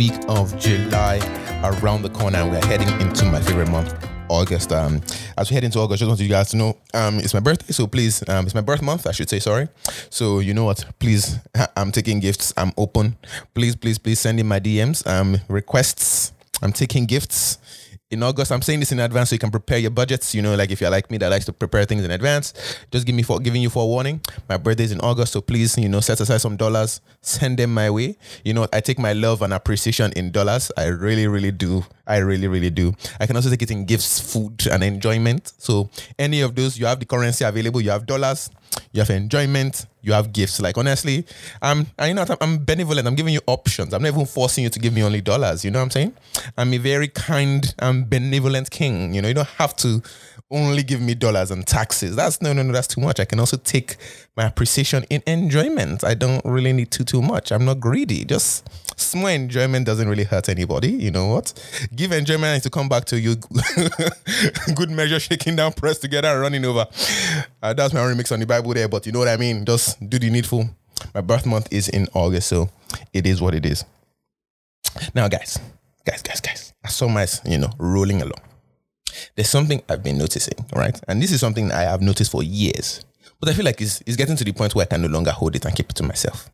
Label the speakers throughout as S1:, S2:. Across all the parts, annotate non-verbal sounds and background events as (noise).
S1: week of July, around the corner, and we're heading into my favorite month, August. Um, as we head into August, just want you guys to know, um, it's my birthday, so please, um, it's my birth month, I should say. Sorry. So you know what? Please, (laughs) I'm taking gifts. I'm open. Please, please, please send in my DMs. Um, requests. I'm taking gifts in August. I'm saying this in advance so you can prepare your budgets. You know, like if you're like me that likes to prepare things in advance, just give me for giving you forewarning. My birthday's in August, so please, you know, set aside some dollars, send them my way. You know, I take my love and appreciation in dollars. I really, really do. I really, really do. I can also take it in gifts, food, and enjoyment. So any of those, you have the currency available. You have dollars you have enjoyment, you have gifts. Like honestly, I'm I you know I'm, I'm benevolent. I'm giving you options. I'm not even forcing you to give me only dollars. You know what I'm saying? I'm a very kind and benevolent king. You know, you don't have to only give me dollars and taxes. That's no no no, that's too much. I can also take my appreciation in enjoyment. I don't really need too too much. I'm not greedy. Just small enjoyment doesn't really hurt anybody. You know what? Give enjoyment to come back to you. (laughs) Good measure, shaking down, press together, and running over. Uh, that's my remix on the Bible there, but you know what I mean? Just do the needful. My birth month is in August, so it is what it is. Now, guys, guys, guys, guys, I saw my, you know, rolling along. There's something I've been noticing, right? And this is something I have noticed for years, but I feel like it's, it's getting to the point where I can no longer hold it and keep it to myself.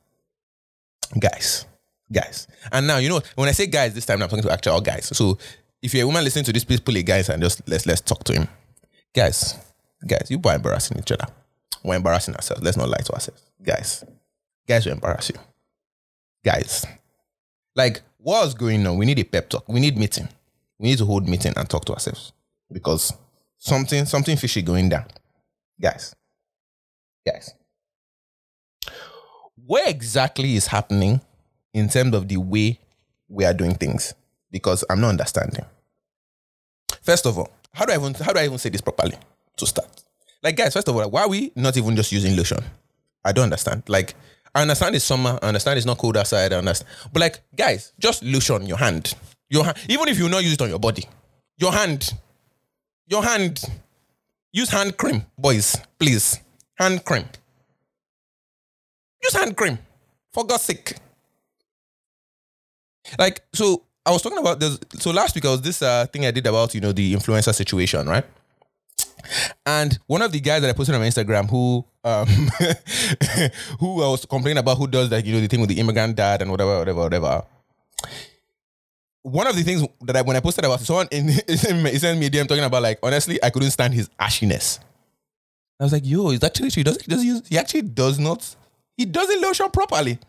S1: Guys, guys. And now, you know, when I say guys this time, I'm talking to actual guys. So if you're a woman listening to this, please pull a guys and just let's let's talk to him. Guys, guys, you are embarrassing each other. We're embarrassing ourselves. Let's not lie to ourselves. Guys, guys will embarrass you. Guys. Like, what's going on? We need a pep talk. We need meeting. We need to hold meeting and talk to ourselves. Because something, something fishy going down. Guys. Guys. where exactly is happening in terms of the way we are doing things? Because I'm not understanding. First of all, how do I even how do I even say this properly to start? Like, guys, first of all, why are we not even just using lotion? I don't understand. Like, I understand it's summer. I understand it's not cold outside. I understand. But like, guys, just lotion your hand. Your hand, even if you not use it on your body, your hand, your hand. Use hand cream, boys, please. Hand cream. Use hand cream, for God's sake. Like, so I was talking about this. So last week I was this uh, thing I did about you know the influencer situation, right? And one of the guys that I posted on my Instagram who um (laughs) who I was complaining about who does like you know the thing with the immigrant dad and whatever, whatever, whatever. One of the things that I when I posted about someone in (laughs) he sent me a DM talking about like honestly I couldn't stand his ashiness. I was like, yo, is that true? He does he use he actually does not he doesn't lotion properly.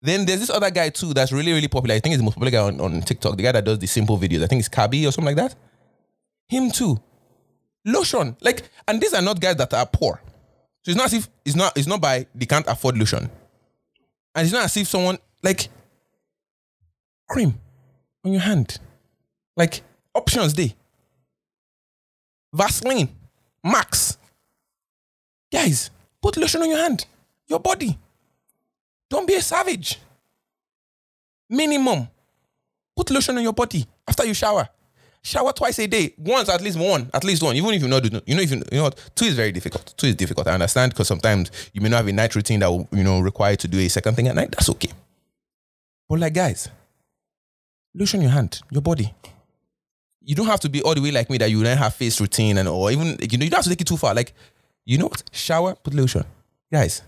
S1: Then there's this other guy too that's really, really popular. I think he's the most popular guy on, on TikTok. The guy that does the simple videos. I think it's Khaby or something like that. Him too lotion. Like, and these are not guys that are poor. So it's not as if it's not it's not by they can't afford lotion. And it's not as if someone like cream on your hand. Like options day. Vaseline, Max. Guys, put lotion on your hand, your body. Don't be a savage. Minimum. Put lotion on your body after you shower. Shower twice a day. Once, at least one, at least one. Even if you know, you know, if you, you know two is very difficult. Two is difficult. I understand because sometimes you may not have a night routine that will, you know, require to do a second thing at night. That's okay. But like guys, lotion your hand, your body. You don't have to be all the way like me that you don't have face routine and or even you know you don't have to take it too far. Like, you know what? Shower, put lotion. Guys,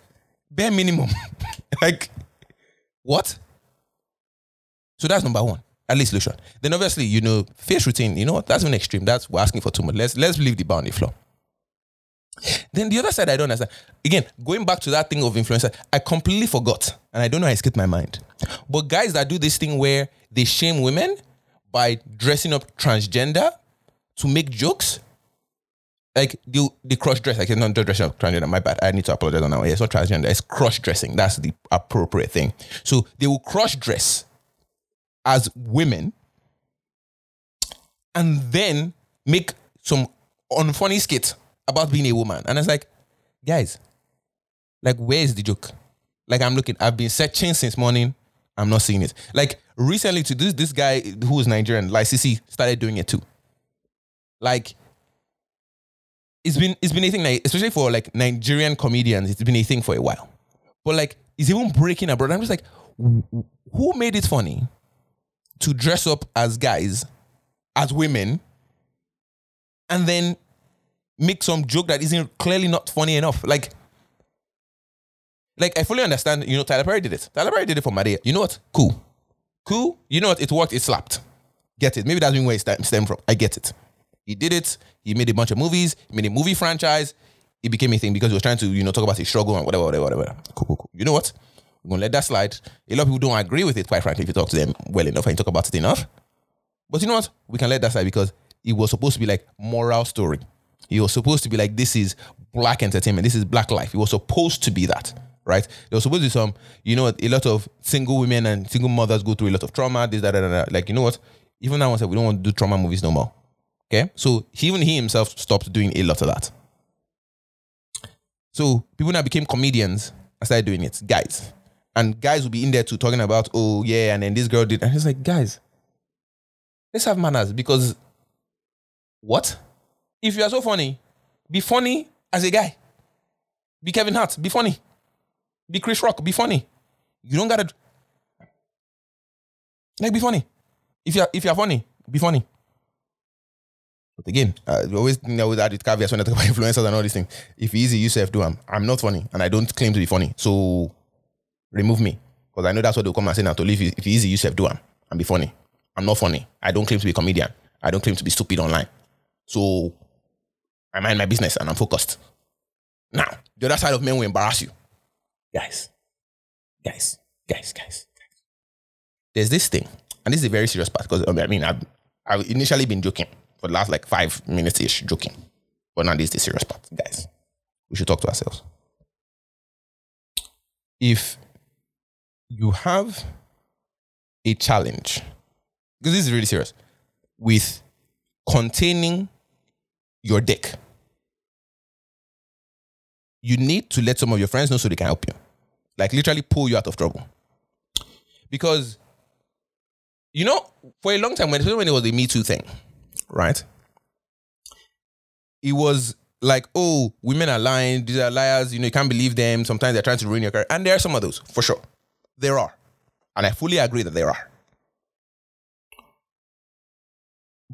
S1: bare minimum. (laughs) like, what? So that's number one at least lotion. Then obviously, you know, face routine, you know what? That's an extreme. That's we're asking for too much. Let's let's leave the the floor. Then the other side, I don't understand. Again, going back to that thing of influencer, I completely forgot, and I don't know it escaped my mind. But guys that do this thing where they shame women by dressing up transgender to make jokes, like the the cross dress, like not dressing up transgender. My bad. I need to apologize on that one. It's not transgender. It's cross dressing. That's the appropriate thing. So they will cross dress as women and then make some unfunny skit about being a woman. And it's like, guys, like, where is the joke? Like, I'm looking, I've been searching since morning. I'm not seeing it. Like, recently, to this, this guy who is Nigerian, like CC, started doing it too. Like, it's been it's been a thing like especially for like Nigerian comedians, it's been a thing for a while. But like is even breaking abroad. I'm just like, who made it funny to dress up as guys, as women, and then make some joke that isn't clearly not funny enough? Like, like I fully understand. You know, Tyler Perry did it. Tyler Perry did it for Madea. You know what? Cool, cool. You know what? It worked. It slapped. Get it? Maybe that's where it stem- stemmed from. I get it. He did it. He made a bunch of movies. He made a movie franchise. It became a thing because he was trying to, you know, talk about his struggle and whatever, whatever, whatever. Cool, cool, cool. You know what? We're gonna let that slide. A lot of people don't agree with it, quite frankly, if you talk to them well enough and you talk about it enough. But you know what? We can let that slide because it was supposed to be like moral story. It was supposed to be like this is black entertainment. This is black life. It was supposed to be that, right? There was supposed to be some, you know, a lot of single women and single mothers go through a lot of trauma. This, that, that, that. Like, you know what? Even that one said we don't want to do trauma movies no more. Okay, so even he himself stopped doing a lot of that. So people now became comedians and started doing it, guys. And guys will be in there too talking about, oh yeah, and then this girl did, and it's like, guys, let's have manners because what? If you are so funny, be funny as a guy. Be Kevin Hart, be funny. Be Chris Rock, be funny. You don't gotta like be funny. If you're if you're funny, be funny. But again, uh, we always you know with added caveats when I talk about (laughs) influencers and all these things. If easy, you self do them. I'm not funny, and I don't claim to be funny. So remove me because I know that's what they'll come and say now. To leave, if easy, you self do them and be funny. I'm not funny. I don't claim to be a comedian. I don't claim to be stupid online. So I mind my business and I'm focused. Now, the other side of men will embarrass you, guys, guys, guys, guys. Guys. There's this thing, and this is a very serious part because I mean, I've, I've initially been joking for the last like five minutes ish, joking, but now this is the serious part, guys. We should talk to ourselves. If you have a challenge, because this is really serious, with containing your dick, you need to let some of your friends know so they can help you. Like literally pull you out of trouble. Because, you know, for a long time, when, when it was the Me Too thing, right? It was like, oh, women are lying, these are liars, you know, you can't believe them. Sometimes they're trying to ruin your career. And there are some of those, for sure. There are. And I fully agree that there are.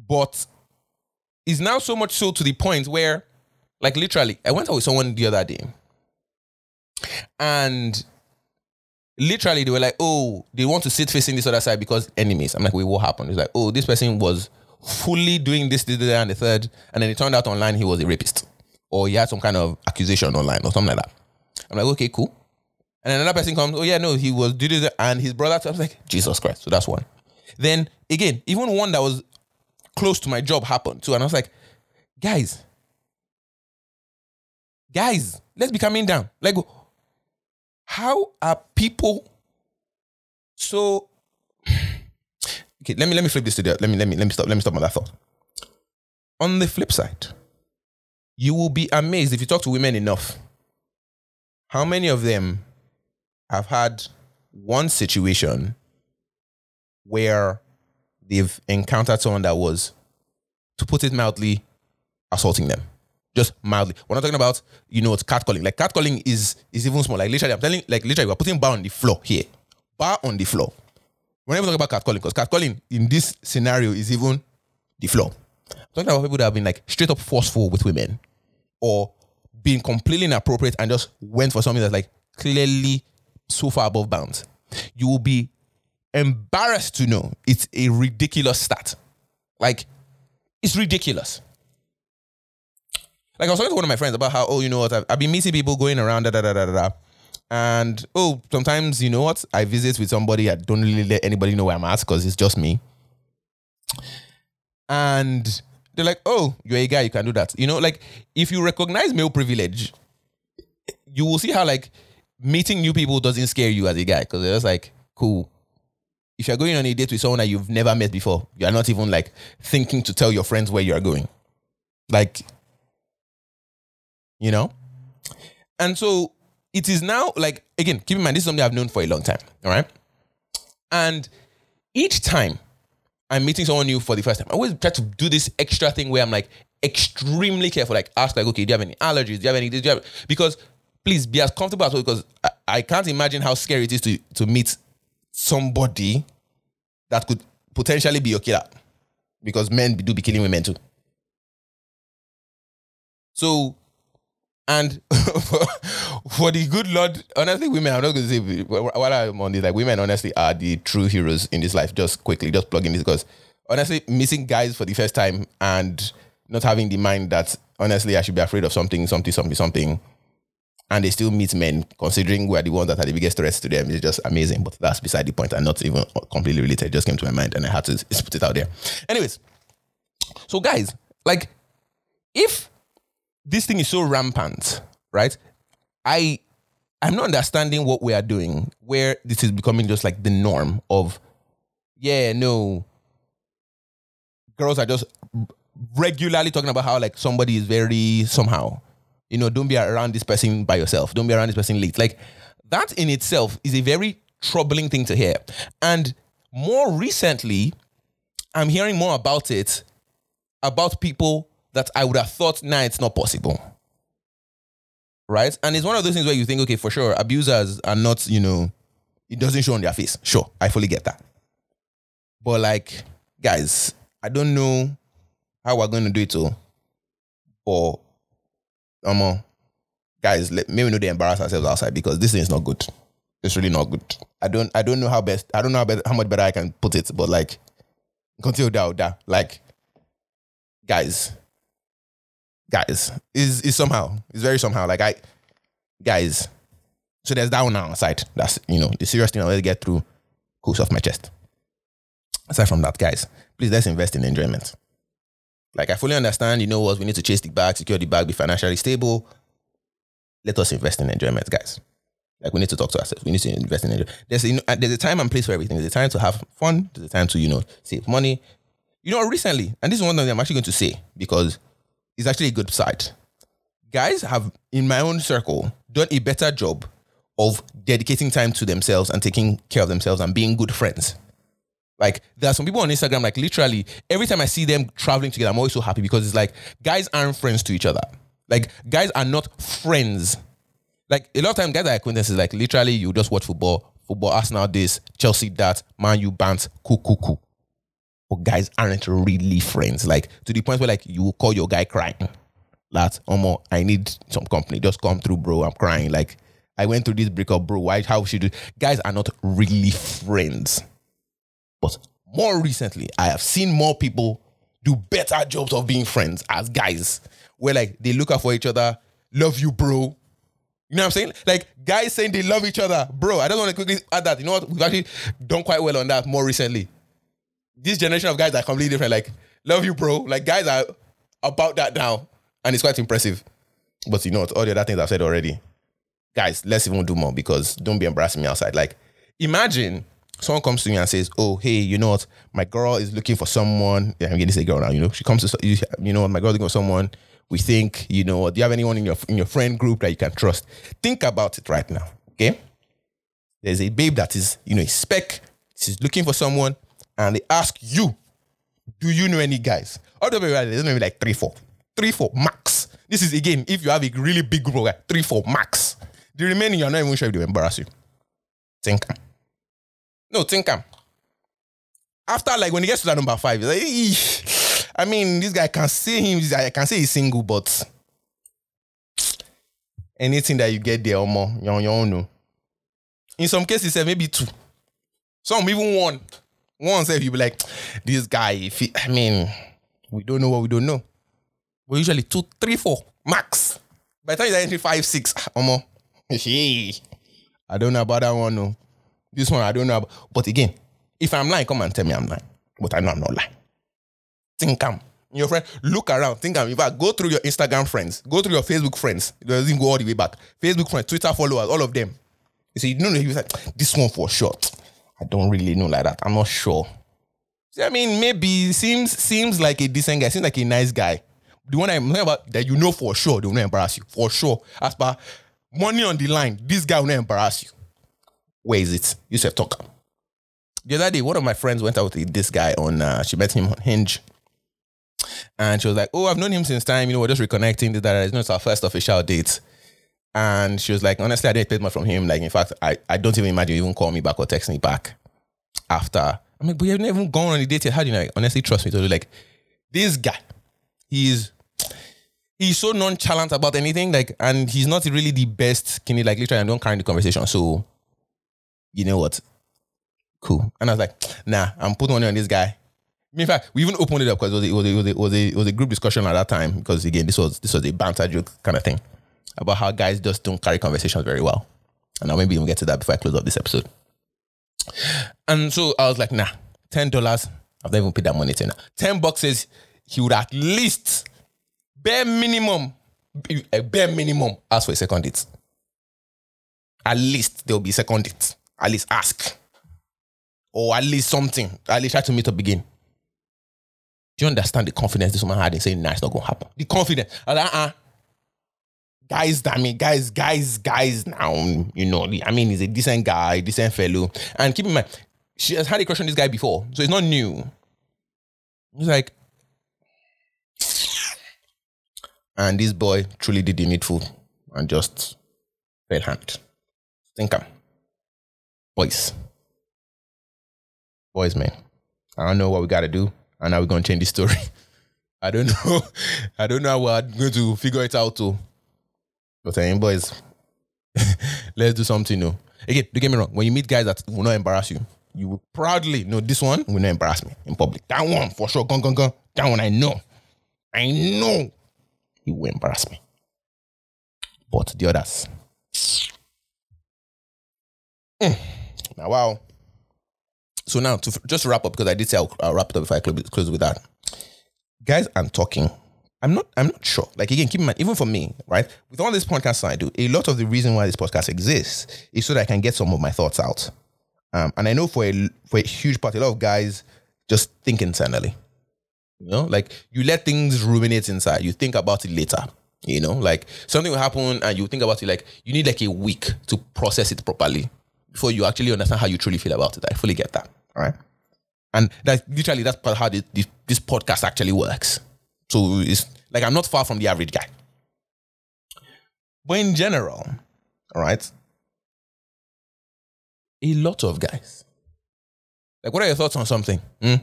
S1: But it's now so much so to the point where, like literally, I went out with someone the other day. And literally they were like, oh, they want to sit facing this other side because enemies. I'm like, wait, what happened? It's like, oh, this person was fully doing this, this, this, and the third. And then it turned out online he was a rapist. Or he had some kind of accusation online or something like that. I'm like, okay, cool. And another person comes, oh yeah, no, he was doing this, and his brother. I was like, Jesus Christ. So that's one. Then again, even one that was close to my job happened too. And I was like, guys, guys, let's be coming down. Like, how are people so okay, let me let me flip this to the let me let me let me stop let me stop on that thought. On the flip side, you will be amazed if you talk to women enough. How many of them have had one situation where they've encountered someone that was, to put it mildly, assaulting them? Just mildly. We're not talking about, you know, it's catcalling. Like catcalling is is even small. Like literally, I'm telling, like literally, we're putting bar on the floor here, bar on the floor. We're never talking about catcalling because catcalling in this scenario is even the floor. I'm talking about people that have been like straight up forceful with women, or being completely inappropriate and just went for something that's like clearly so far above bounds. You will be embarrassed to know it's a ridiculous stat. Like, it's ridiculous. Like I was talking to one of my friends about how, oh, you know what, I've, I've been meeting people going around, da da da da da. And oh, sometimes you know what, I visit with somebody. I don't really let anybody know where I'm at because it's just me. And they're like, oh, you're a guy, you can do that. You know, like if you recognize male privilege, you will see how like meeting new people doesn't scare you as a guy because just like, cool. If you're going on a date with someone that you've never met before, you're not even like thinking to tell your friends where you are going. Like, you know? And so it is now like, again, keep in mind, this is something I've known for a long time. All right. And each time I'm meeting someone new for the first time, I always try to do this extra thing where I'm like extremely careful. Like, ask, like, okay, do you have any allergies? Do you have any? Do you have, because please be as comfortable as well because I, I can't imagine how scary it is to to meet somebody that could potentially be your killer because men do be killing women too. So, and (laughs) for the good Lord, honestly, women, I'm not going to say while I'm on this, like women, honestly, are the true heroes in this life. Just quickly, just plug in this because honestly, missing guys for the first time and not having the mind that honestly I should be afraid of something, something, something, something, and they still meet men, considering we're the ones that are the biggest threats to them, It's just amazing. But that's beside the point and not even completely related. It just came to my mind and I had to put it out there. Anyways, so guys, like, if this thing is so rampant, right? I I'm not understanding what we are doing, where this is becoming just like the norm of, yeah, no, girls are just regularly talking about how like somebody is very somehow, you know, don't be around this person by yourself, don't be around this person late. Like that in itself is a very troubling thing to hear. And more recently, I'm hearing more about it about people that I would have thought, nah, it's not possible. Right? And it's one of those things where you think, okay, for sure, abusers are not, you know, it doesn't show on their face. Sure, I fully get that. But like, guys, I don't know how we're going to do it all. But um, guys, let, maybe know they embarrass ourselves outside because this thing is not good. It's really not good. I don't I don't know how best I don't know how, how much better I can put it, but like continue that, that like guys, guys, is is somehow it's very somehow like I guys. So there's that one on side. That's you know the serious thing I want get through. Cools off my chest. Aside from that, guys, please let's invest in enjoyment. Like I fully understand, you know what, we need to chase the bag, secure the bag, be financially stable. Let us invest in enjoyment, guys. Like we need to talk to ourselves. We need to invest in enjoyment. There's you know, uh, there's a time and place for everything. There's a time to have fun. There's a time to you know save money. You know, recently, and this is one thing I'm actually going to say because it's actually a good side. Guys have in my own circle done a better job of dedicating time to themselves and taking care of themselves and being good friends. Like there are some people on Instagram, like literally every time I see them traveling together, I'm always so happy because it's like guys aren't friends to each other. Like guys are not friends. Like a lot of times, guys are acquaintances. Like literally, you just watch football, football, Arsenal this, Chelsea that, Man you bant, cool, cool, cool. But guys aren't really friends. Like to the point where like you will call your guy crying. That Omo, I need some company. Just come through, bro. I'm crying. Like I went through this breakup, bro. Why? How should do? Guys are not really friends. But more recently, I have seen more people do better jobs of being friends as guys, where like they look out for each other, love you, bro. You know what I'm saying? Like guys saying they love each other, bro. I just want to quickly add that. You know what? We've actually done quite well on that more recently. This generation of guys are completely different. Like, love you, bro. Like guys are about that now, and it's quite impressive. But you know what? All the other things I've said already, guys. Let's even do more because don't be embarrassing me outside. Like, imagine someone comes to me and says, "Oh, hey, you know what? My girl is looking for someone. Yeah, I'm going to say girl now. You know, she comes to you, you know, my girl's looking for someone. We think, you know, do you have anyone in your in your friend group that you can trust? Think about it right now. Okay, there's a babe that is, you know, a spec. She's looking for someone, and they ask you, "Do you know any guys?" All the way around, there's maybe like three, four, three, four max. This is again if you have a really big group, like three, four max. The remaining, you're not even sure if they will embarrass you. Think. No, think. After like when he gets to that number five, like, "Eesh." I mean, this guy can see him. I can say he's single, but anything that you get there or more, your own. No. In some cases, eh, maybe two. Some even one. One said you be like, this guy, if he, I mean, we don't know what we don't know. But usually two, three, four, max. By the time you're entering five, six, ah, Omo. I don't know about that one, no. This one I don't know. About. But again, if I'm lying, come and tell me I'm lying. But I know I'm not lying. Think I'm your friend. Look around. Think I'm. In fact, go through your Instagram friends. Go through your Facebook friends. It doesn't go all the way back. Facebook friends, Twitter followers, all of them. You see, you know, he was like, this one for sure. I don't really know like that. I'm not sure. I mean, maybe seems seems like a decent guy. Seems like a nice guy. The one I'm talking about that you know for sure they will not embarrass you. For sure. As per money on the line, this guy will not embarrass you. Where is it? You said talk. The other day, one of my friends went out with this guy on, uh, she met him on Hinge. And she was like, Oh, I've known him since time, you know, we're just reconnecting. That it's not our first official date. And she was like, honestly, I didn't expect much from him. Like, in fact, I, I don't even imagine you even call me back or text me back after. I'm like, but you've never even gone on a date yet. How do you know? Like, honestly, trust me. So like, this guy, he's he's so nonchalant about anything. Like, and he's not really the best. You like literally? I don't carry the conversation. So, you know what? Cool. And I was like, nah, I'm putting money on this guy. In fact, we even opened it up because it was, a, it, was a, it, was a, it was a group discussion at that time. Because again, this was this was a banter joke kind of thing about how guys just don't carry conversations very well. And I'll maybe even get to that before I close up this episode. And so I was like, nah, ten dollars. I've never even paid that money to now. Ten boxes, he would at least bare minimum, a bare minimum, ask for a second date. At least there will be a second date. At least ask. Or at least something. At least try to meet up again. Do you understand the confidence this woman had in saying, nah, it's not gonna happen? The confidence. Like, uh-uh. Guys, I mean, guys, guys, guys now, you know, I mean, he's a decent guy, decent fellow. And keep in mind, she has had a crush on this guy before, so it's not new. He's like, and this boy truly did the needful and just fell hand. Am. Boys. Boys, man. I don't know what we gotta do. And now we're gonna change the story. (laughs) I don't know. (laughs) I don't know how we're going to figure it out too. But saying, boys, (laughs) let's do something new. Again, don't get me wrong. When you meet guys that will not embarrass you, you will proudly know this one will not embarrass me in public. That one for sure. Gone, gone, gone. That one I know. I know he will embarrass me. But the others. Mm. Now, wow. So now, to just wrap up, because I did say I'll, I'll wrap it up if I close, close with that. Guys, I'm talking. I'm not. I'm not sure. Like again, keep in mind, even for me, right? With all this podcast I do, a lot of the reason why this podcast exists is so that I can get some of my thoughts out. Um, and I know for a for a huge part, a lot of guys just think internally. You know, like you let things ruminate inside. You think about it later. You know, like something will happen and you think about it like you need like a week to process it properly before you actually understand how you truly feel about it. I fully get that. All right. And that literally that's how this, this podcast actually works. So it's like I'm not far from the average guy. But in general, all right, a lot of guys. Like, what are your thoughts on something? Hmm?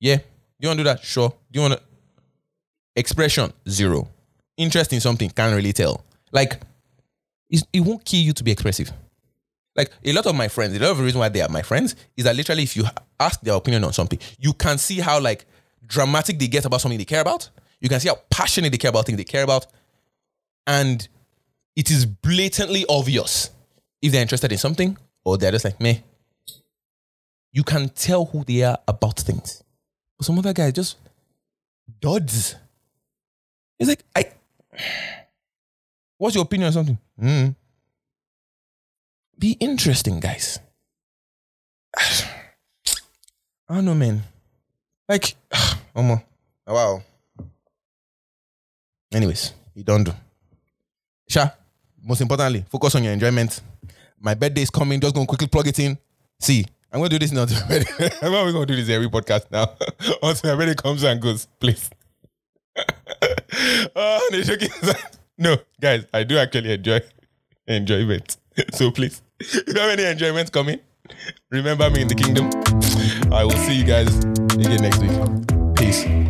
S1: Yeah. You want to do that? Sure. Do you want to? Expression, zero. Interest in something, can't really tell. Like, it won't kill you to be expressive. Like, a lot of my friends, a lot of the reason why they are my friends is that literally if you ask their opinion on something, you can see how, like, dramatic they get about something they care about. You can see how passionate they care about things they care about. And it is blatantly obvious if they're interested in something or they're just like, me. You can tell who they are about things. But some other guy just duds. He's like, I. What's your opinion on something? Mm. Be interesting, guys. (sighs) I don't know, man. Like, (sighs) oh wow. Anyways, you don't do. Sha, most importantly, focus on your enjoyment. My birthday is coming. Just gonna quickly plug it in. See, I'm gonna do this now. (laughs) I'm not gonna do this every podcast now. (laughs) Until my birthday comes and goes, please. (laughs) oh, the joking No, guys, I do actually enjoy enjoyment. So please, if you have any enjoyment coming, remember me in the kingdom. I will see you guys again next week. Peace.